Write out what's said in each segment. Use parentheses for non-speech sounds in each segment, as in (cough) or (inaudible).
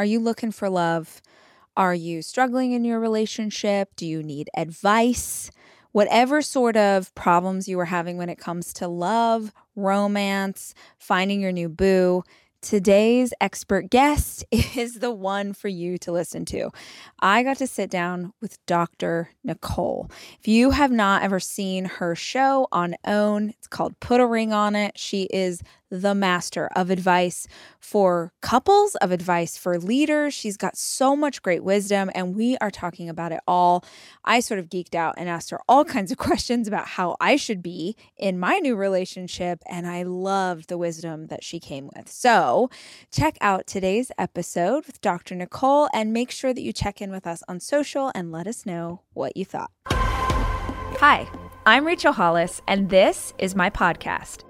Are you looking for love? Are you struggling in your relationship? Do you need advice? Whatever sort of problems you are having when it comes to love, romance, finding your new boo, Today's expert guest (laughs) is the one for you to listen to. I got to sit down with Dr. Nicole. If you have not ever seen her show on OWN, it's called Put a Ring on It. She is the master of advice for couples, of advice for leaders. She's got so much great wisdom, and we are talking about it all. I sort of geeked out and asked her all (laughs) kinds of questions about how I should be in my new relationship, and I loved the wisdom that she came with. So, check out today's episode with Dr. Nicole and make sure that you check in with us on social and let us know what you thought. Hi, I'm Rachel Hollis, and this is my podcast.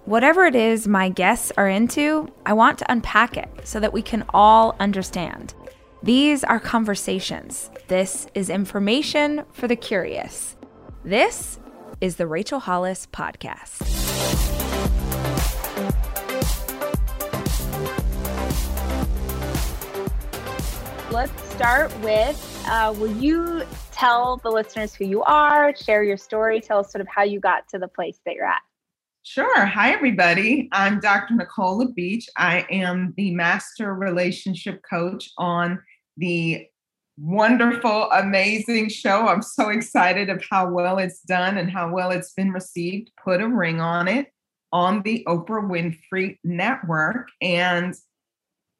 Whatever it is my guests are into, I want to unpack it so that we can all understand. These are conversations. This is information for the curious. This is the Rachel Hollis Podcast. Let's start with uh, Will you tell the listeners who you are, share your story, tell us sort of how you got to the place that you're at? Sure. Hi, everybody. I'm Dr. Nicole LaBeach. I am the master relationship coach on the wonderful, amazing show. I'm so excited of how well it's done and how well it's been received. Put a ring on it on the Oprah Winfrey Network. And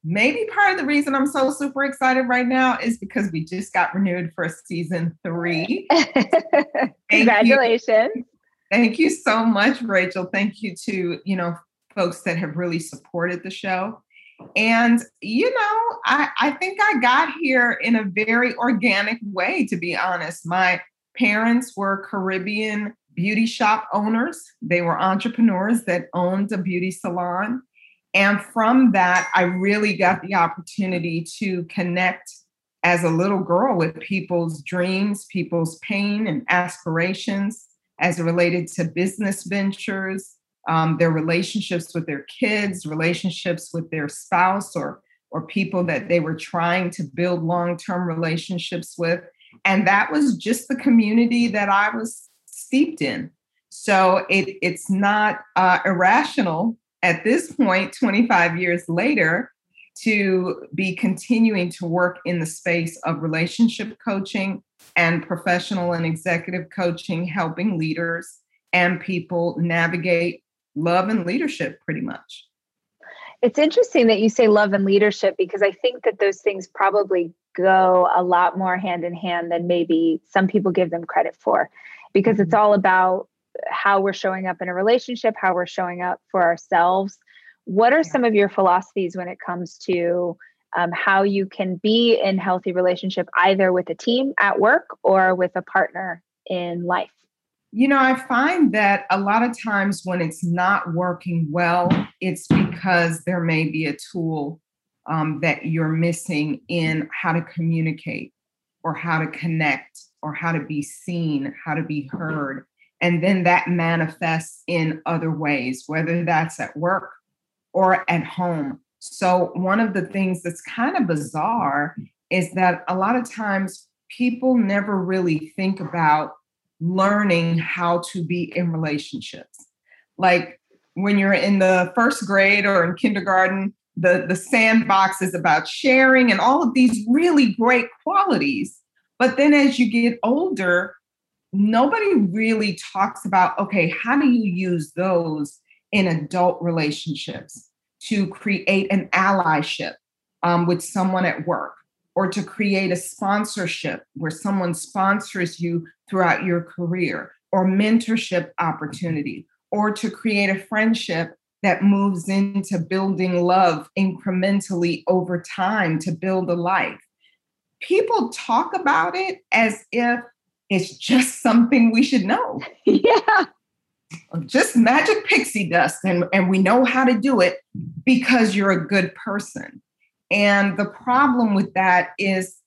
maybe part of the reason I'm so super excited right now is because we just got renewed for season three. (laughs) Congratulations. You. Thank you so much, Rachel. Thank you to, you know, folks that have really supported the show. And, you know, I, I think I got here in a very organic way, to be honest. My parents were Caribbean beauty shop owners, they were entrepreneurs that owned a beauty salon. And from that, I really got the opportunity to connect as a little girl with people's dreams, people's pain and aspirations as it related to business ventures, um, their relationships with their kids, relationships with their spouse or or people that they were trying to build long-term relationships with. And that was just the community that I was steeped in. So it, it's not uh, irrational at this point, 25 years later, to be continuing to work in the space of relationship coaching and professional and executive coaching, helping leaders and people navigate love and leadership pretty much. It's interesting that you say love and leadership because I think that those things probably go a lot more hand in hand than maybe some people give them credit for because mm-hmm. it's all about how we're showing up in a relationship, how we're showing up for ourselves. What are some of your philosophies when it comes to um, how you can be in healthy relationship either with a team at work or with a partner in life? You know, I find that a lot of times when it's not working well, it's because there may be a tool um, that you're missing in how to communicate or how to connect or how to be seen, how to be heard. And then that manifests in other ways, whether that's at work or at home. So, one of the things that's kind of bizarre is that a lot of times people never really think about learning how to be in relationships. Like when you're in the first grade or in kindergarten, the, the sandbox is about sharing and all of these really great qualities. But then as you get older, nobody really talks about okay, how do you use those in adult relationships to create an allyship um, with someone at work? or to create a sponsorship where someone sponsors you throughout your career, or mentorship opportunity, or to create a friendship that moves into building love incrementally over time to build a life. people talk about it as if it's just something we should know. (laughs) yeah. Just magic pixie dust, and, and we know how to do it because you're a good person. And the problem with that is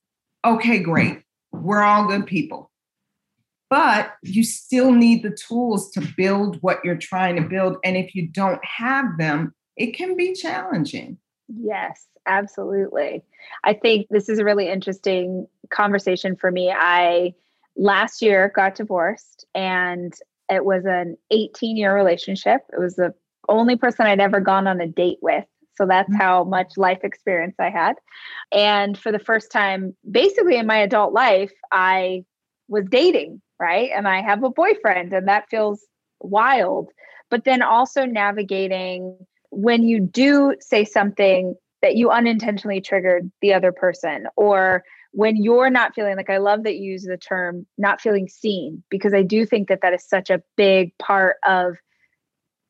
okay, great. We're all good people. But you still need the tools to build what you're trying to build. And if you don't have them, it can be challenging. Yes, absolutely. I think this is a really interesting conversation for me. I last year got divorced and it was an 18 year relationship. It was the only person I'd ever gone on a date with. So that's mm-hmm. how much life experience I had. And for the first time, basically in my adult life, I was dating, right? And I have a boyfriend, and that feels wild. But then also navigating when you do say something that you unintentionally triggered the other person, or when you're not feeling like I love that you use the term not feeling seen, because I do think that that is such a big part of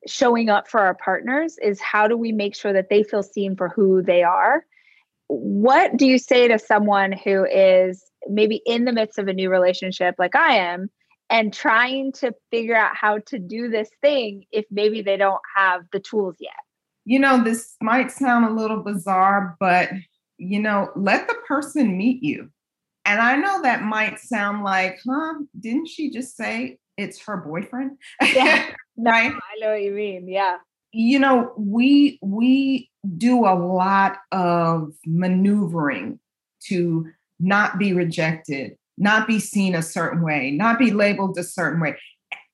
showing up for our partners is how do we make sure that they feel seen for who they are? What do you say to someone who is maybe in the midst of a new relationship like i am and trying to figure out how to do this thing if maybe they don't have the tools yet? You know this might sound a little bizarre but you know let the person meet you. And i know that might sound like huh didn't she just say it's her boyfriend? Yeah. (laughs) Right? I know what you mean yeah. You know we we do a lot of maneuvering to not be rejected not be seen a certain way not be labeled a certain way.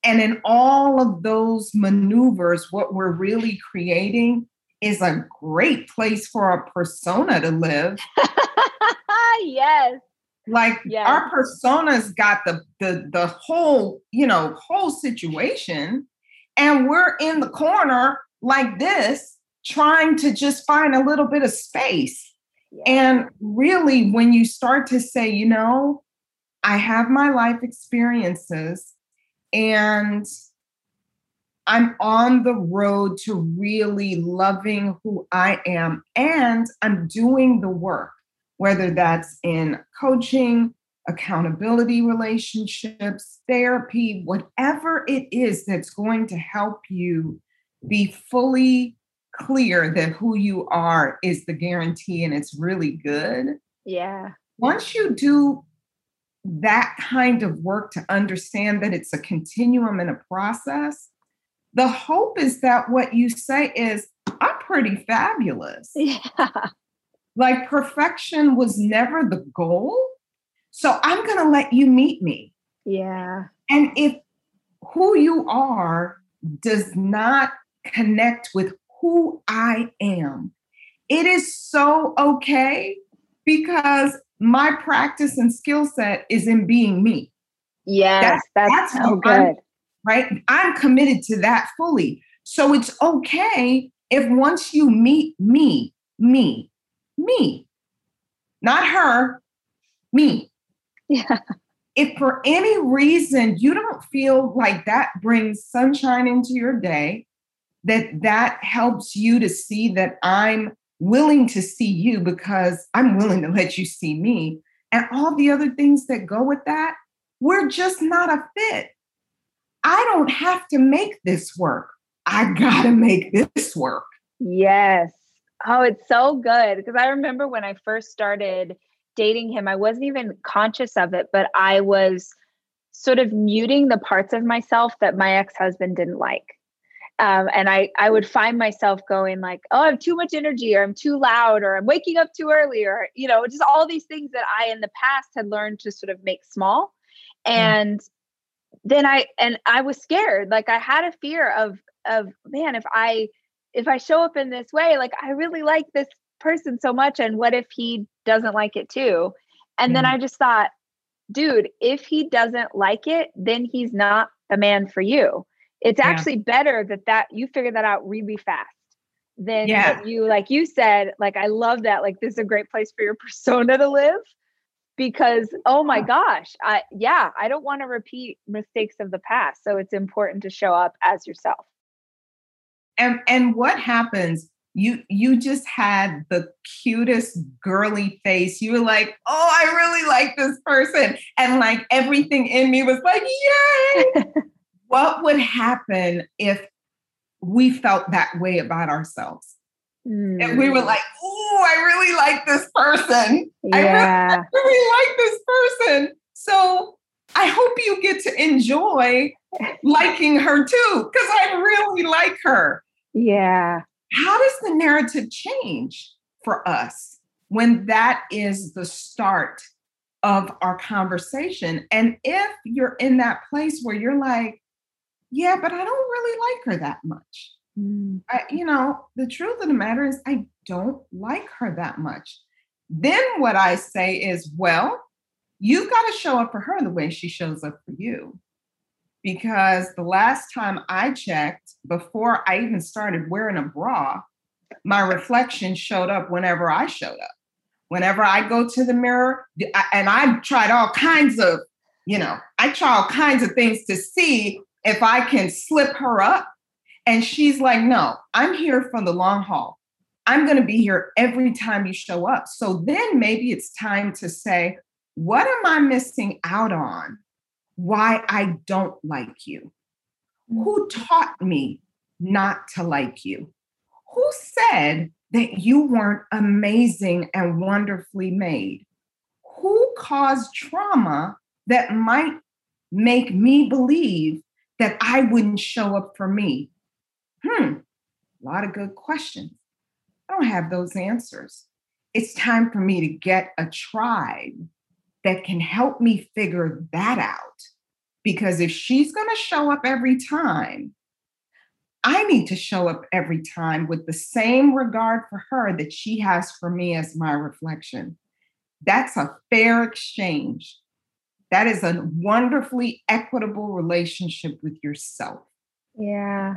And in all of those maneuvers what we're really creating is a great place for a persona to live (laughs) yes like yes. our personas got the the the whole you know whole situation and we're in the corner like this trying to just find a little bit of space yes. and really when you start to say you know i have my life experiences and i'm on the road to really loving who i am and i'm doing the work whether that's in coaching, accountability relationships, therapy, whatever it is that's going to help you be fully clear that who you are is the guarantee and it's really good. Yeah. Once you do that kind of work to understand that it's a continuum and a process, the hope is that what you say is, I'm pretty fabulous. Yeah. Like perfection was never the goal. So I'm going to let you meet me. Yeah. And if who you are does not connect with who I am, it is so okay because my practice and skill set is in being me. Yes, that's, that's, that's so good. I'm, right? I'm committed to that fully. So it's okay if once you meet me, me, me, not her, me. Yeah. If for any reason you don't feel like that brings sunshine into your day, that that helps you to see that I'm willing to see you because I'm willing to let you see me, and all the other things that go with that, we're just not a fit. I don't have to make this work. I got to make this work. Yes. Oh, it's so good. Because I remember when I first started dating him, I wasn't even conscious of it, but I was sort of muting the parts of myself that my ex-husband didn't like. Um, and I, I would find myself going like, oh, I have too much energy, or I'm too loud, or I'm waking up too early, or you know, just all these things that I in the past had learned to sort of make small. Mm. And. Then I and I was scared. Like I had a fear of of man, if I if I show up in this way, like I really like this person so much. And what if he doesn't like it too? And mm. then I just thought, dude, if he doesn't like it, then he's not the man for you. It's yeah. actually better that that you figure that out really fast than yeah. you like you said like I love that like this is a great place for your (laughs) persona to live because oh my gosh I yeah I don't want to repeat mistakes of the past so it's important to show up as yourself. And and what happens you you just had the cutest girly face you were like oh i really like this person and like everything in me was like yay! (laughs) What would happen if we felt that way about ourselves mm. and we were like oh i really like this person yeah. I, really, I really like this person so i hope you get to enjoy liking her too because i really like her yeah how does the narrative change for us when that is the start of our conversation? And if you're in that place where you're like, yeah, but I don't really like her that much. Mm. I, you know, the truth of the matter is, I don't like her that much. Then what I say is, well, you've got to show up for her the way she shows up for you because the last time I checked, before I even started wearing a bra, my reflection showed up whenever I showed up. Whenever I go to the mirror, and I tried all kinds of, you know, I try all kinds of things to see if I can slip her up. And she's like, no, I'm here for the long haul. I'm going to be here every time you show up. So then maybe it's time to say, what am I missing out on why I don't like you? Who mm. taught me not to like you? Who said that you weren't amazing and wonderfully made? Who caused trauma that might make me believe that I wouldn't show up for me? Hmm, a lot of good questions. I don't have those answers. It's time for me to get a tribe that can help me figure that out. Because if she's going to show up every time, I need to show up every time with the same regard for her that she has for me as my reflection. That's a fair exchange. That is a wonderfully equitable relationship with yourself. Yeah.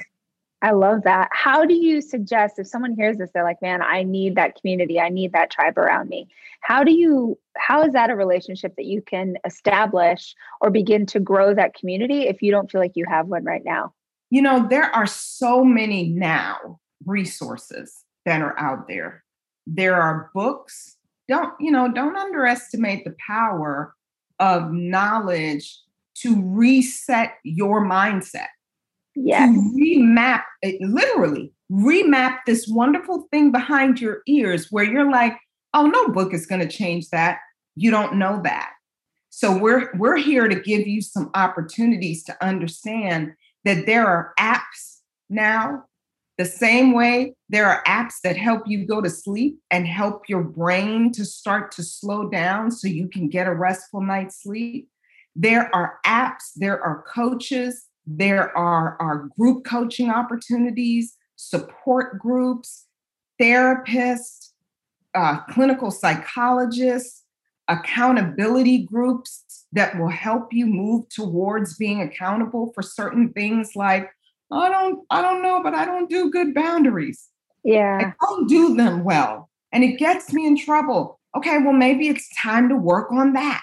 I love that. How do you suggest if someone hears this, they're like, man, I need that community, I need that tribe around me. How do you, how is that a relationship that you can establish or begin to grow that community if you don't feel like you have one right now? You know, there are so many now resources that are out there. There are books. Don't, you know, don't underestimate the power of knowledge to reset your mindset yes. remap it, literally remap this wonderful thing behind your ears where you're like, oh, no book is going to change that. You don't know that. So we're we're here to give you some opportunities to understand that there are apps now the same way there are apps that help you go to sleep and help your brain to start to slow down so you can get a restful night's sleep. There are apps, there are coaches, there are, are group coaching opportunities, support groups, therapists, uh, clinical psychologists, accountability groups that will help you move towards being accountable for certain things like I don't I don't know but I don't do good boundaries. Yeah. I don't do them well and it gets me in trouble. Okay, well maybe it's time to work on that.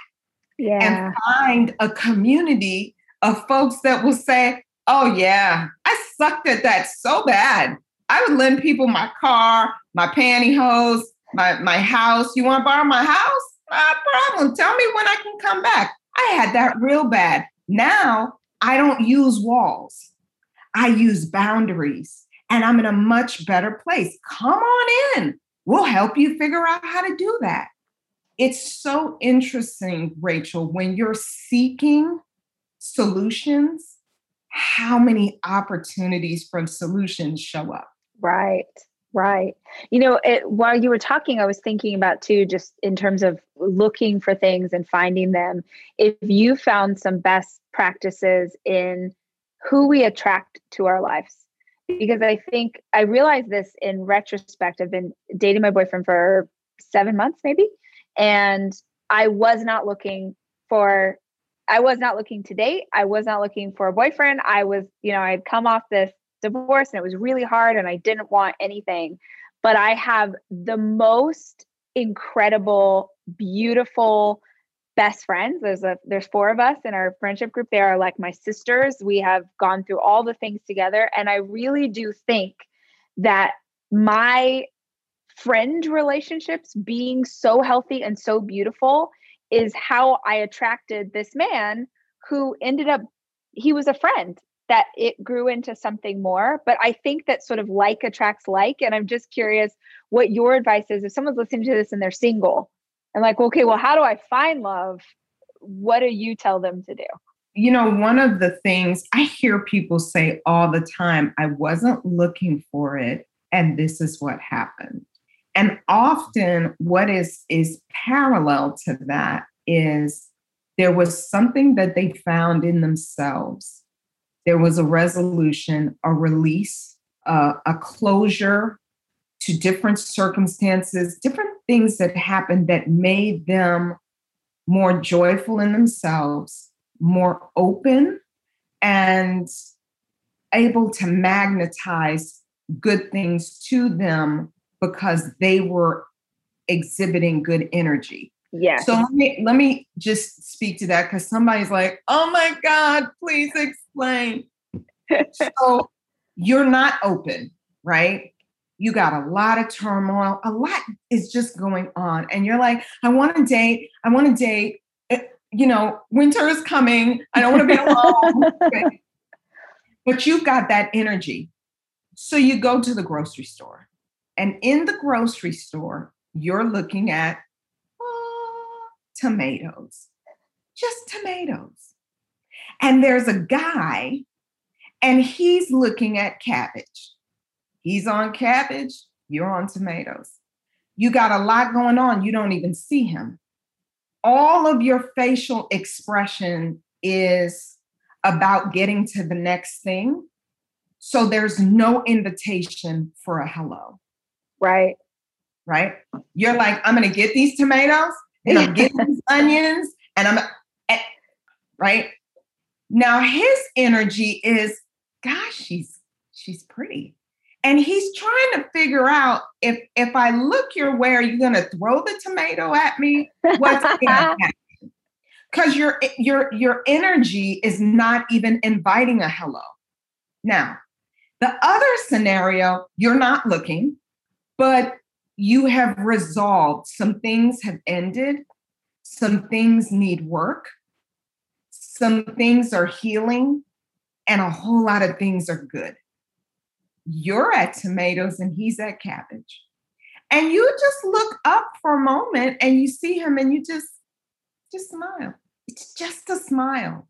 Yeah. And find a community of folks that will say, Oh, yeah, I sucked at that so bad. I would lend people my car, my pantyhose, my, my house. You want to borrow my house? No problem. Tell me when I can come back. I had that real bad. Now I don't use walls, I use boundaries, and I'm in a much better place. Come on in. We'll help you figure out how to do that. It's so interesting, Rachel, when you're seeking solutions, how many opportunities from solutions show up? Right, right. You know, it, while you were talking, I was thinking about too, just in terms of looking for things and finding them. If you found some best practices in who we attract to our lives, because I think I realized this in retrospect. I've been dating my boyfriend for seven months, maybe, and I was not looking for I was not looking to date. I was not looking for a boyfriend. I was, you know, I had come off this divorce and it was really hard and I didn't want anything. But I have the most incredible, beautiful best friends. There's a there's four of us in our friendship group. They are like my sisters. We have gone through all the things together and I really do think that my friend relationships being so healthy and so beautiful is how I attracted this man who ended up, he was a friend that it grew into something more. But I think that sort of like attracts like. And I'm just curious what your advice is if someone's listening to this and they're single and like, okay, well, how do I find love? What do you tell them to do? You know, one of the things I hear people say all the time, I wasn't looking for it, and this is what happened. And often what is is parallel to that is there was something that they found in themselves. There was a resolution, a release, uh, a closure to different circumstances, different things that happened that made them more joyful in themselves, more open, and able to magnetize good things to them because they were exhibiting good energy. Yeah. So let me let me just speak to that because somebody's like, "Oh my God, please explain." (laughs) so you're not open, right? You got a lot of turmoil. A lot is just going on, and you're like, "I want to date. I want to date." It, you know, winter is coming. I don't want to be (laughs) alone. But you've got that energy. So you go to the grocery store, and in the grocery store, you're looking at ah, tomatoes, just tomatoes. And there's a guy, and he's looking at cabbage. He's on cabbage, you're on tomatoes. You got a lot going on, you don't even see him. All of your facial expression is about getting to the next thing. So there's no invitation for a hello. Right. Right. You're like, I'm going to get these tomatoes and I'm getting these (laughs) onions and I'm eh, right? Now his energy is gosh she's she's pretty. And he's trying to figure out if if I look your way are you going to throw the tomato at me? What's going (laughs) to happen? Because your your your energy is not even inviting a hello. Now the other scenario you're not looking but you have resolved. Some things have ended, some things need work, some things are healing, and a whole lot of things are good. You're at tomatoes and he's at cabbage. And you just look up for a moment and you see him and you just just smile. It's just a smile.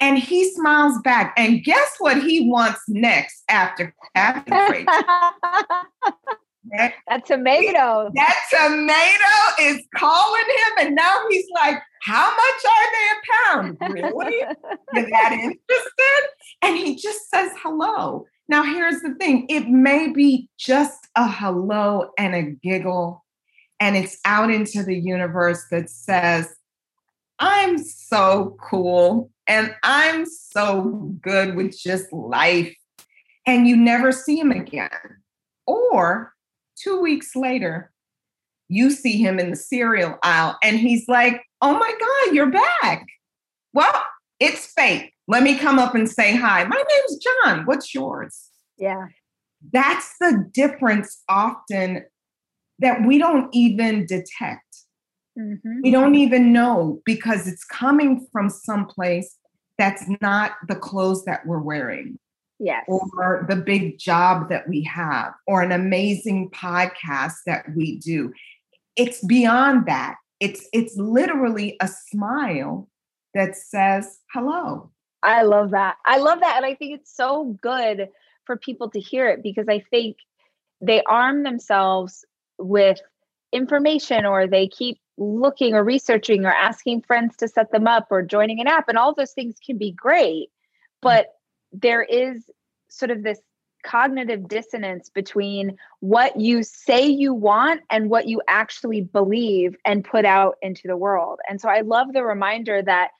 And he smiles back. And guess what he wants next after cabbage? (laughs) that tomato. That tomato is calling him, and now he's like, "How much are they a pound? (laughs) Really? You're that interested?" And he just says hello. Now, here's the thing: it may be just a hello and a giggle, and it's out into the universe that says, "I'm so cool, and I'm so good with just life," and you never see him again. Or Two weeks later, you see him in the cereal aisle and he's like, Oh my God, you're back. Well, it's fate. Let me come up and say hi. My name's John. What's yours? Yeah. That's the difference often that we don't even detect. Mm-hmm. We don't even know because it's coming from someplace that's not the clothes that we're wearing yes. or the big job that we have, or an amazing podcast that we do. It's beyond that. It's it's literally a smile that says hello. I love that. I love that. And I think it's so good for people to hear it because I think they arm themselves with information or they keep looking or researching or asking friends to set them up or joining an app and all those things can be great but there is sort of this cognitive dissonance between what you say you want and what you actually believe and put out into the world. And so I love the reminder that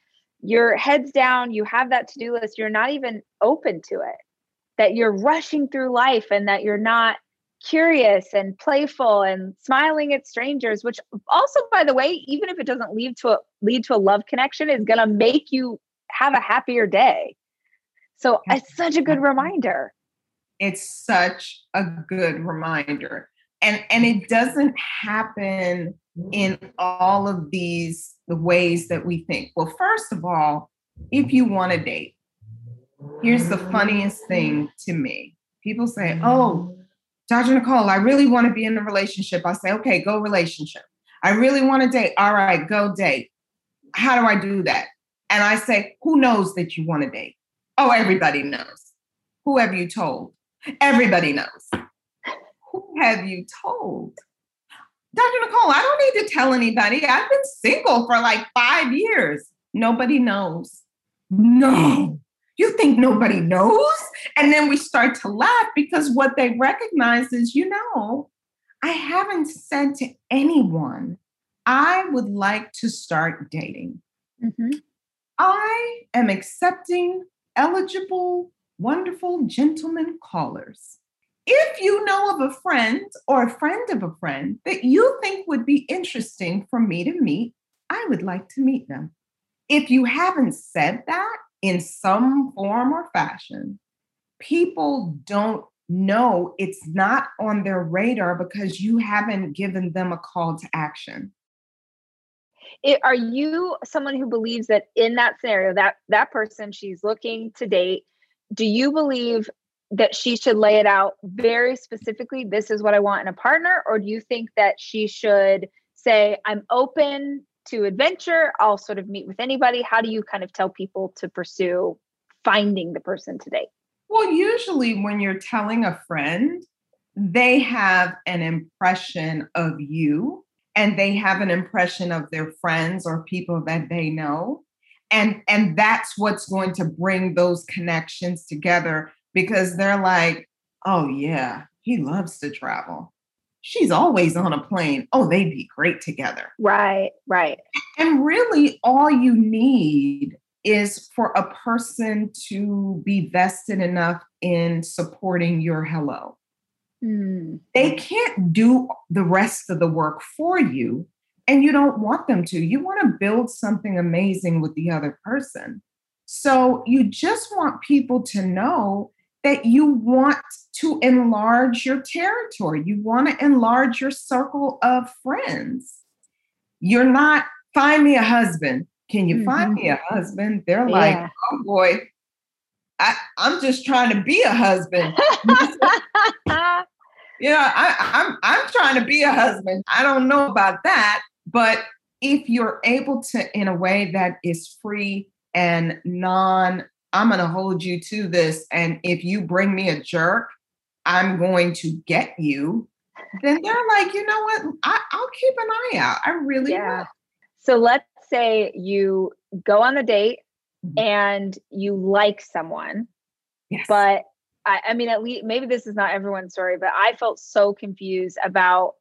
your head's down, you have that to do list, you're not even open to it, that you're rushing through life and that you're not curious and playful and smiling at strangers which also by the way even if it doesn't lead to a lead to a love connection is going to make you have a happier day so it's such a good reminder. It's such a good reminder. And and it doesn't happen in all of these the ways that we think. Well, first of all, if you want to date, here's the funniest thing to me. People say, "Oh, Dr. Nicole, I really want to be in a relationship." I say, "Okay, go relationship." I really want to date. All right, go date. How do I do that? And I say, Who knows that you want to date? Oh, everybody knows. Who have you told? Everybody knows. Who have you told? Dr. Nicole, I don't need to tell anybody. I've been single for like five years. Nobody knows. No. You think nobody knows? And then we start to laugh because what they recognize is, you know, I haven't said to anyone, I would like to start dating. Mm-hmm. I am accepting eligible, wonderful gentlemen callers. If you know of a friend or a friend of a friend that you think would be interesting for me to meet, I would like to meet them. If you haven't said that in some form or fashion, people don't know it's not on their radar because you haven't given them a call to action. It, are you someone who believes that in that scenario that that person she's looking to date do you believe that she should lay it out very specifically this is what i want in a partner or do you think that she should say i'm open to adventure. I'll sort of meet with anybody. How do you kind of tell people to pursue finding the person to date? Well, usually when you're telling a friend, they have an impression of you and they have an impression of their friends or people that they know. And, and that's what's going to bring those connections together because they're like, oh, yeah, he loves to travel. She's always on a plane. Oh, they'd be great together. Right, right. And really, all you need is for a person to be vested enough in supporting your hello. Mm. They can't do the rest of the work for you, and you don't want them to. You want to build something amazing with the other person. So you just want people to know that you want to enlarge your territory. You want to enlarge your circle of friends. You're not, find me a husband can you mm-hmm. find me a husband? They're like, yeah. oh boy, I, I'm just trying to be a husband. (laughs) (laughs) you know, I, I'm I'm trying to be a husband. I don't know about that, but if you're able to, in a way that is free and non, I'm going to hold you to this. And if you bring me a jerk, I'm going to get you. Then they're like, you know what? I, will keep an eye out. I really yeah. will. So let's say you go on the date mm-hmm. and you like someone, yes. but I, I, mean, at least maybe this is not everyone's story, but I felt so confused about.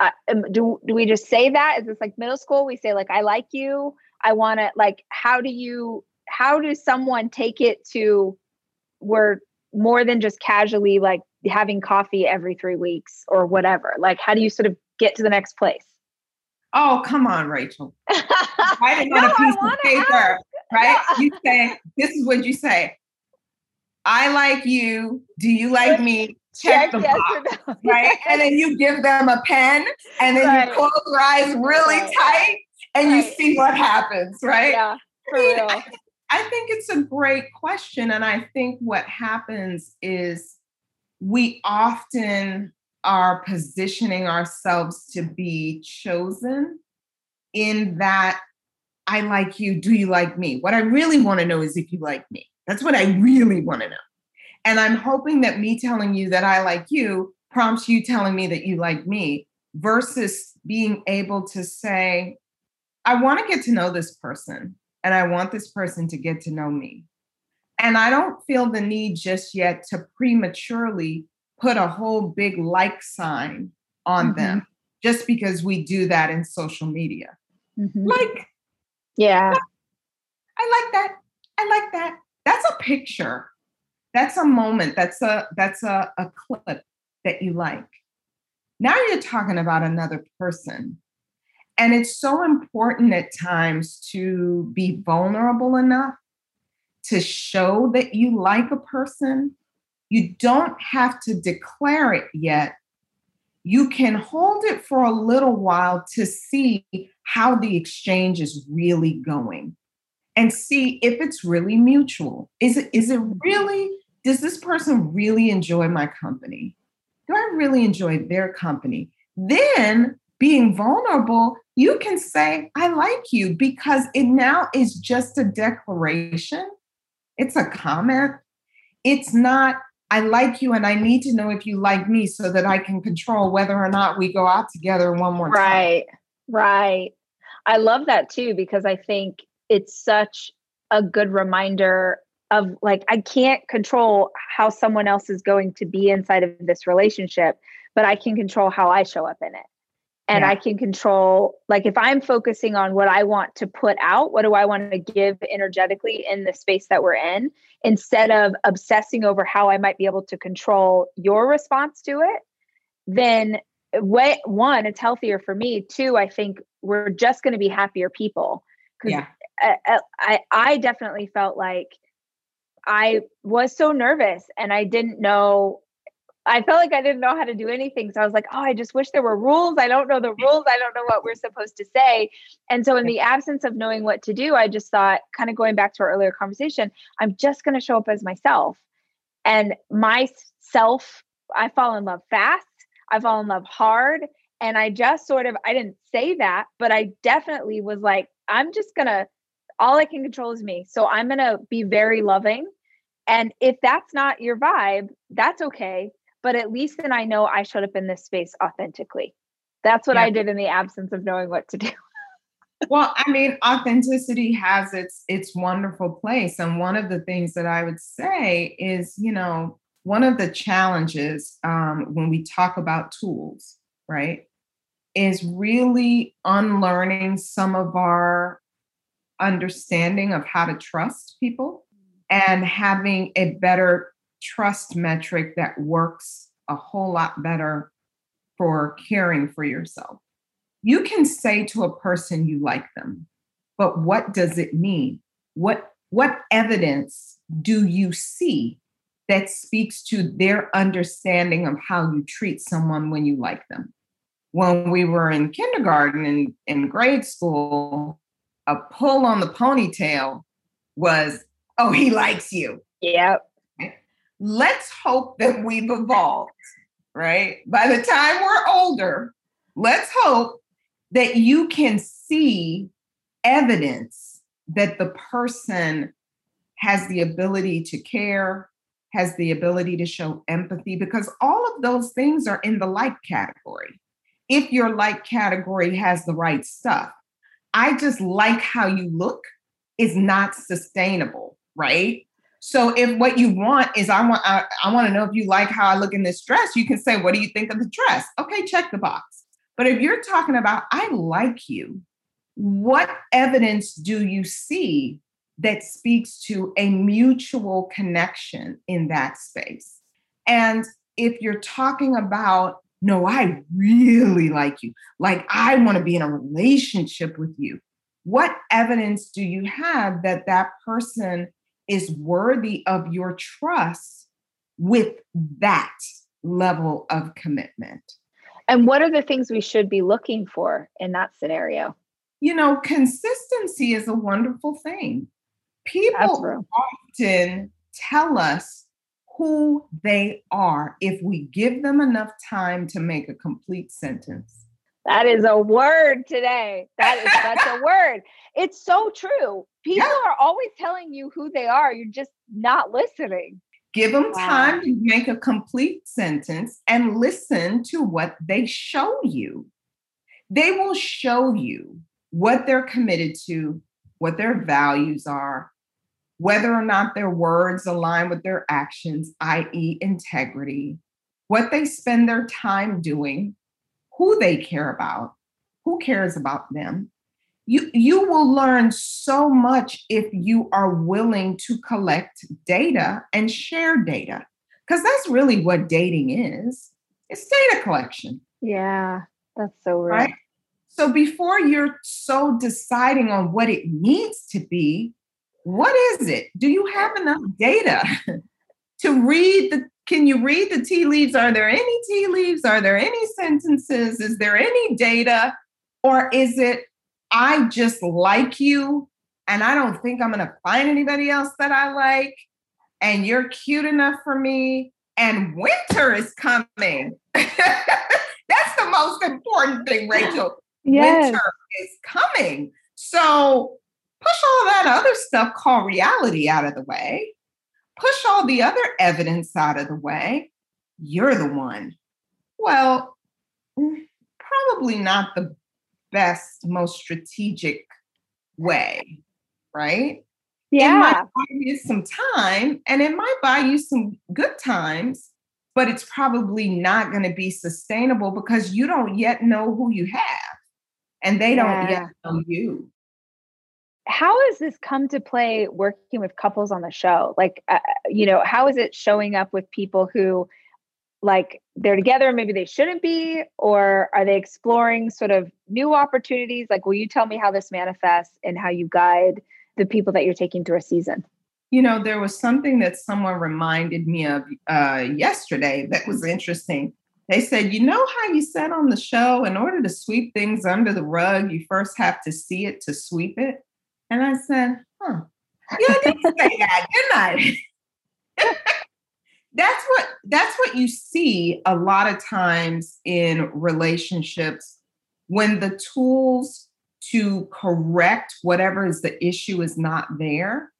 Uh, um, do do we just say that? Is this like middle school? We say like, "I like you." I want to like. How do you? How does someone take it to? We're more than just casually like having coffee every three weeks or whatever. Like, how do you sort of get to the next place? Oh, come on, Rachel. (laughs) On no, a piece of paper, right? No. You say, this is what you say. I like you. Do you like me? Check, Check the yes box, no. (laughs) right? And then you give them a pen, and then right. you close your eyes really right. tight, and right. you see what happens, right? Yeah, for real. I think it's a great question, and I think what happens is we often are positioning ourselves to be chosen in that I like you, do you like me? What I really want to know is if you like me. That's what I really want to know. And I'm hoping that me telling you that I like you prompts you telling me that you like me versus being able to say, I want to get to know this person and I want this person to get to know me. And I don't feel the need just yet to prematurely put a whole big like sign on mm-hmm. them just because we do that in social media. Mm-hmm. Like, yeah, I like that. I like that. That's a picture. That's a moment. That's a that's a, a clip that you like. Now you're talking about another person. And it's so important at times to be vulnerable enough to show that you like a person You don't have to declare it yet. You can hold it for a little while to see how the exchange is really going and see if it's really mutual. Is it is it mm-hmm. really does this person really enjoy my company? Do I really enjoy their company? Then being vulnerable, you can say, I like you because it now is just a declaration. It's a comment. It's not, I like you and I need to know if you like me so that I can control whether or not we go out together one more right, time. Right, right. I love that too because I think it's such a good reminder of like I can't control how someone else is going to be inside of this relationship, but I can control how I show up in it. And yeah. I can control like if I'm focusing on what I want to put out, what do I want to give energetically in the space that we're in instead of obsessing over how I might be able to control your response to it, then eh, way, one it's healthier for me, two I think we're just going to be happier people. Yeah. I, I, I definitely felt like I was so nervous and I didn't know. I felt like I didn't know how to do anything. So I was like, oh, I just wish there were rules. I don't know the rules. I don't know what we're supposed to say. And so, in the absence of knowing what to do, I just thought, kind of going back to our earlier conversation, I'm just going to show up as myself. And myself, I fall in love fast. I fall in love hard. And I just sort of, I didn't say that, but I definitely was like, I'm just going to all I can control is me. So I'm going to be very loving. And if that's not your vibe, that's okay. But at least then I know I showed up in this space authentically. That's what yeah. I did in the absence of knowing what to do. (laughs) well, I mean, authenticity has its its wonderful place. And one of the things that I would say is, you know, one of the challenges um, when we talk about tools, right, is really unlearning some of our understanding of how to trust people mm-hmm. and having a better trust metric that works a whole lot better for caring for yourself. You can say to a person you like them, but what does it mean? What what evidence do you see that speaks to their understanding of how you treat someone when you like them? When we were in kindergarten and in grade school, a pull on the ponytail was, oh, he likes you. Yep. Let's hope that we've evolved, right? By the time we're older, let's hope that you can see evidence that the person has the ability to care, has the ability to show empathy, because all of those things are in the like category. If your like category has the right stuff, I just like how you look is not sustainable, right? So if what you want is I want I, I want to know if you like how I look in this dress, you can say, what do you think of the dress? Okay, check the box. But if you're talking about I like you, what evidence do you see that speaks to a mutual connection in that space? And if you're talking about no, I really like you. Like, I want to be in a relationship with you. What evidence do you have that that person is worthy of your trust with that level of commitment? And what are the things we should be looking for in that scenario? You know, consistency is a wonderful thing. People often tell us who they are if we give them enough time to make a complete sentence. That is a word today. That is such a (laughs) word. It's so true. People yeah. are always telling you who they are. You're just not listening. Give them wow. time to make a complete sentence and listen to what they show you. They will show you what they're committed to, what their values are, whether or not their words align with their actions, i.e., integrity, what they spend their time doing, who they care about, who cares about them. You, you will learn so much if you are willing to collect data and share data, because that's really what dating is it's data collection. Yeah, that's so right. right. So before you're so deciding on what it needs to be, what is it? Do you have enough data (laughs) to read the can you read the tea leaves? Are there any tea leaves? Are there any sentences? Is there any data? Or is it, I just like you and I don't think I'm going to find anybody else that I like? And you're cute enough for me. And winter is coming. (laughs) That's the most important thing, Rachel. Yes. Winter is coming. So push all that other stuff called reality out of the way push all the other evidence out of the way. You're the one. Well, mm, probably not the best, most strategic way, right? Yeah. It might buy you some time and it might buy you some good times, but it's probably not going to be sustainable because you don't yet know who you have and they yeah. don't yet know you how has this come to play working with couples on the show? Like uh, you know how is it showing up with people who like they're together maybe they shouldn't be or are they exploring sort of new opportunities? Like will you tell me how this manifests and how you guide the people that you're taking through a season? You know there was something that someone reminded me of uh, yesterday that was interesting. They said you know how you said on the show? In order to sweep things under the rug you first have to see it to sweep it and I said, huh, yeah, (laughs) I did say that, didn't I? (laughs) that's what that's what you see a lot of times in relationships when the tools to correct whatever is the issue is not there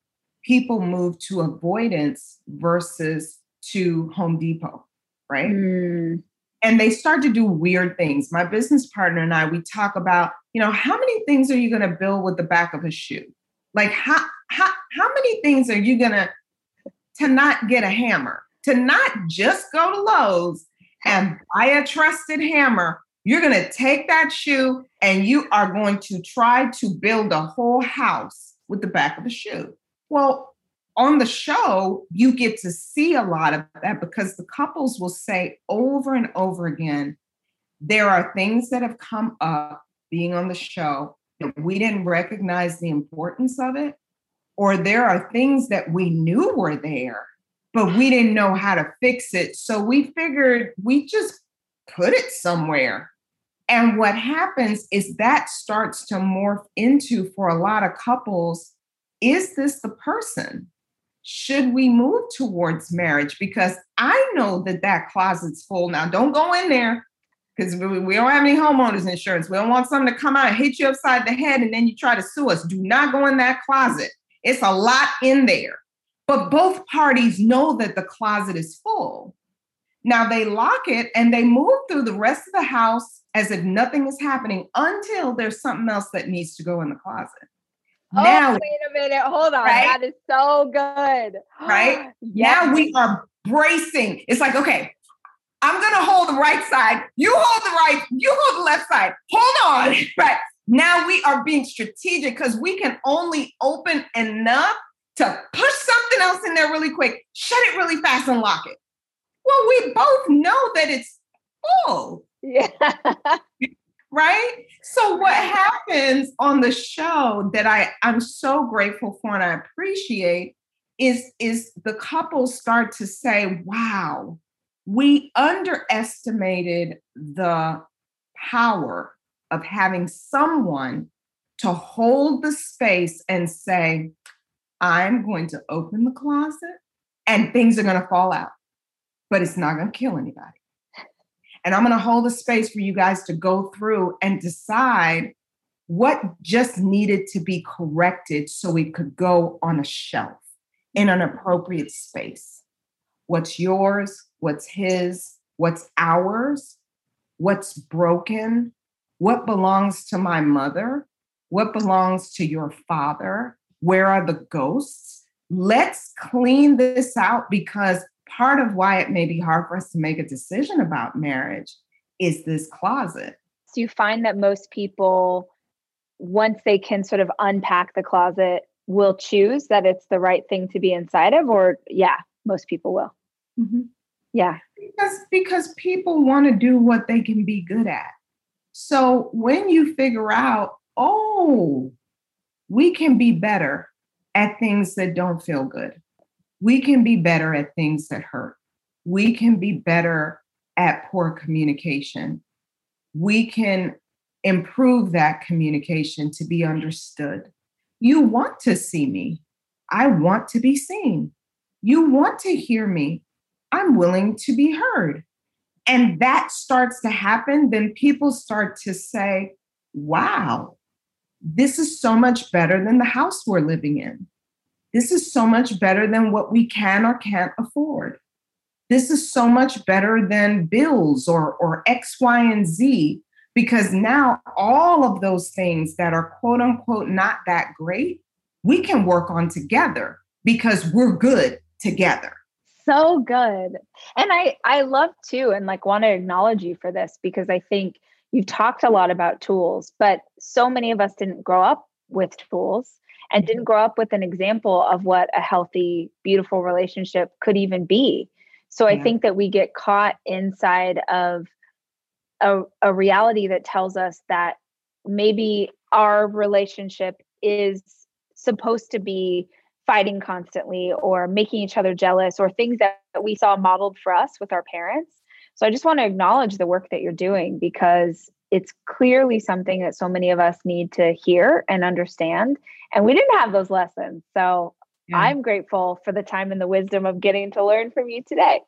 people move to avoidance versus to home depot right mm. And they start to do weird things my business partner and i we talk about you know, how many things are you going to build with the back of a shoe? Like how how how many things are you going to to not get a hammer? To not just go to Lowe's and buy a trusted hammer. You're going to take that shoe and you are going to try to build a whole house with the back of a shoe. Well, on the show, you get to see a lot of that because the couples will say over and over again, there are things that have come up being on the show that we didn't recognize the importance of it, or there are things that we knew were there, but we didn't know how to fix it. So we figured we just put it somewhere. And what happens is that starts to morph into for a lot of couples is this the person? Should we move towards marriage? Because I know that that closet's full. Now, don't go in there because we, we don't have any homeowners insurance. We don't want something to come out and hit you upside the head and then you try to sue us. Do not go in that closet. It's a lot in there. But both parties know that the closet is full. Now they lock it and they move through the rest of the house as if nothing is happening until there's something else that needs to go in the closet. Oh, wait a minute. Hold on. Right? That is so good. Right? (gasps) yes. Now we are bracing. It's like, okay, I'm going to hold the right side. You hold the right. You hold the left side. Hold on. (laughs) Right. Now we are being strategic because we can only open enough to push something else in there really quick, shut it really fast and lock it. Well, we both know that it's full. Yeah. (laughs) right? So what happens on the show that I I'm so grateful for and I appreciate is is the couples start to say, "Wow, we underestimated the power of having someone to hold the space and say, I'm going to open the closet and things are going to fall out, but it's not going to kill anybody. And I'm going to hold a space for you guys to go through and decide what just needed to be corrected so it could go on a shelf in an appropriate space. What's yours? what's his, what's ours, what's broken, what belongs to my mother, what belongs to your father, where are the ghosts? Let's clean this out because part of why it may be hard for us to make a decision about marriage is this closet. So you find that most people, once they can sort of unpack the closet, will choose that it's the right thing to be inside of, or yeah, most people will. Mm-hmm. Yeah. Because because people want to do what they can be good at. So when you figure out, oh, we can be better at things that don't feel good. We can be better at things that hurt. we can be better at poor communication. We can improve that communication to be understood. You want to see me. I want to be seen. You want to hear me. I'm willing to be heard. And that starts to happen, then people start to say, wow, this is so much better than the house we're living in. This is so much better than what we can or can't afford. This is so much better than bills or, or X, Y, and Z, because now all of those things that are quote unquote not that great, we can work on together because we're good together. So good. And i i love too and like want to acknowledge you for this because i think you've talked a lot about tools but so many of us didn't grow up with tools and didn't grow up with an example of what a healthy beautiful relationship could even be so yeah. i think that we get caught inside of a, a reality that tells us that maybe our relationship is supposed to be fighting constantly or making each other jealous or things that we saw modeled for us with our parents. So I just want to acknowledge the work that you're doing because it's clearly something that so many of us need to hear and understand. And we didn't have those lessons. So yeah. I'm grateful for the time and the wisdom of getting to learn from you today.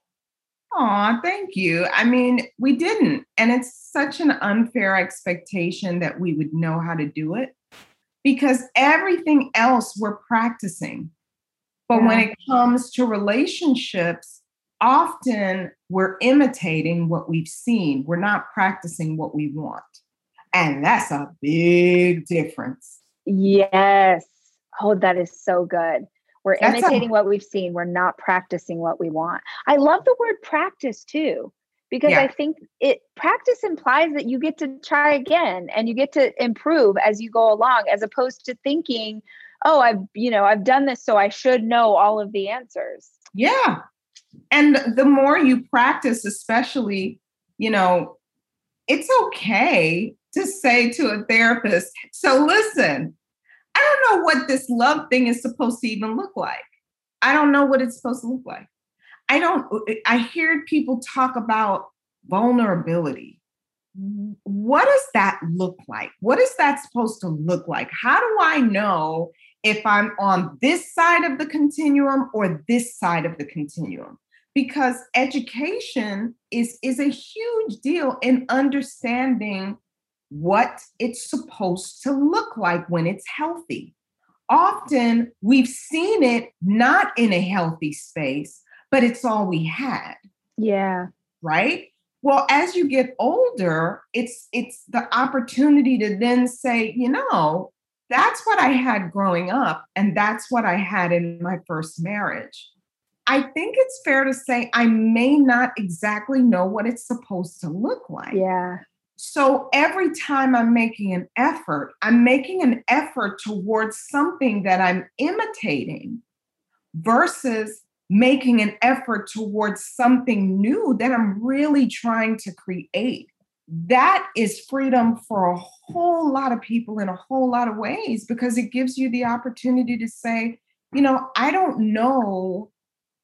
Oh, thank you. I mean, we didn't. And it's such an unfair expectation that we would know how to do it because everything else we're practicing. But yeah. when it comes to relationships, often we're imitating what we've seen. We're not practicing what we want. And that's a big difference. Yes. Oh, that is so good. We're that's imitating a- what we've seen. We're not practicing what we want. I love the word practice too because yeah. I think it practice implies that you get to try again and you get to improve as you go along as opposed to thinking, "Oh, I've, you know, I've done this so I should know all of the answers." Yeah. And the more you practice especially, you know, it's okay to say to a therapist, "So listen, I don't know what this love thing is supposed to even look like. I don't know what it's supposed to look like." I don't, I hear people talk about vulnerability. What does that look like? What is that supposed to look like? How do I know if I'm on this side of the continuum or this side of the continuum? Because education is, is a huge deal in understanding what it's supposed to look like when it's healthy. Often we've seen it not in a healthy space, but it's all we had. Yeah. Right? Well, as you get older, it's it's the opportunity to then say, you know, that's what I had growing up and that's what I had in my first marriage. I think it's fair to say I may not exactly know what it's supposed to look like. Yeah. So every time I'm making an effort, I'm making an effort towards something that I'm imitating versus making an effort towards something new that I'm really trying to create. That is freedom for a whole lot of people in a whole lot of ways because it gives you the opportunity to say, you know, I don't know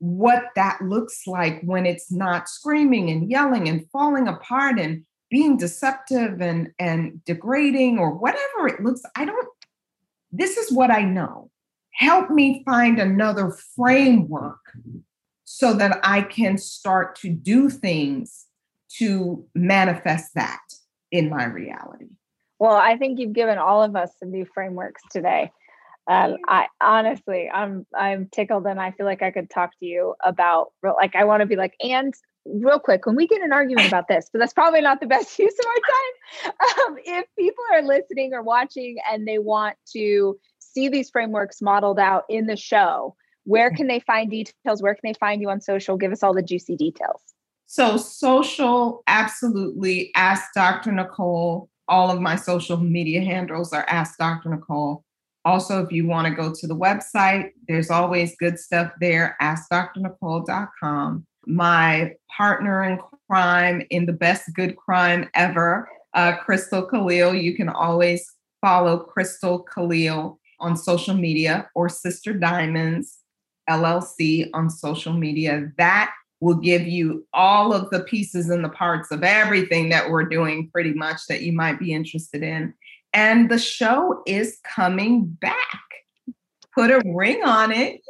what that looks like when it's not screaming and yelling and falling apart and being deceptive and and degrading or whatever it looks i don't this is what i know help me find another framework so that I can start to do things to manifest that in my reality. Well, I think you've given all of us some new frameworks today. Um, I honestly, I'm I'm tickled, and I feel like I could talk to you about like I want to be like, and real quick, when we get an argument about this, but that's probably not the (laughs) best use of our time. Um, if people are listening or watching and they want to see these frameworks modeled out in the show, where can they find details? Where can they find you on social? Give us all the juicy details. So, social, absolutely. Ask Dr. Nicole. All of my social media handles are Ask Dr. Nicole. Also, if you want to go to the website, there's always good stuff there, askdrnicole.com. My partner in crime in the best good crime ever, uh, Crystal Khalil. You can always follow Crystal Khalil on social media or Sister Diamonds LLC on social media. That will give you all of the pieces and the parts of everything that we're doing pretty much that you might be interested in. And the show is coming back. Put a ring on it. Yay!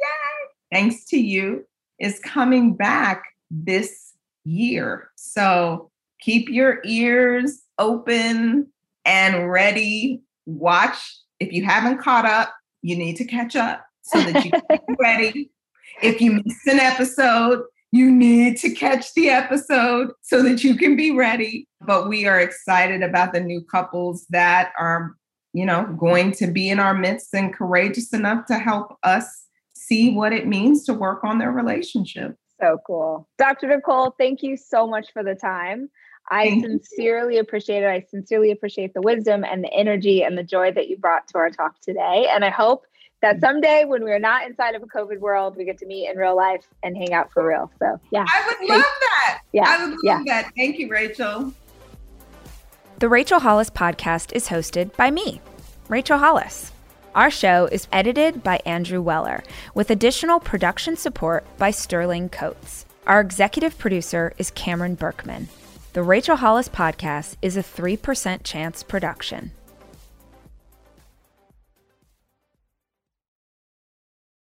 Thanks to you, is coming back this year. So keep your ears open and ready. Watch. If you haven't caught up, you need to catch up so that you can be (laughs) ready. If you miss an episode, you need to catch the episode so that you can be ready. But we are excited about the new couples that are, you know, going to be in our midst and courageous enough to help us see what it means to work on their relationship. So cool. Dr. Nicole, thank you so much for the time. I thank sincerely you. appreciate it. I sincerely appreciate the wisdom and the energy and the joy that you brought to our talk today. And I hope that someday when we're not inside of a COVID world, we get to meet in real life and hang out for real. So yeah. I would love that. Yeah. I would love yeah. that. Thank you, Rachel. The Rachel Hollis podcast is hosted by me, Rachel Hollis. Our show is edited by Andrew Weller, with additional production support by Sterling Coates. Our executive producer is Cameron Berkman. The Rachel Hollis podcast is a 3% chance production.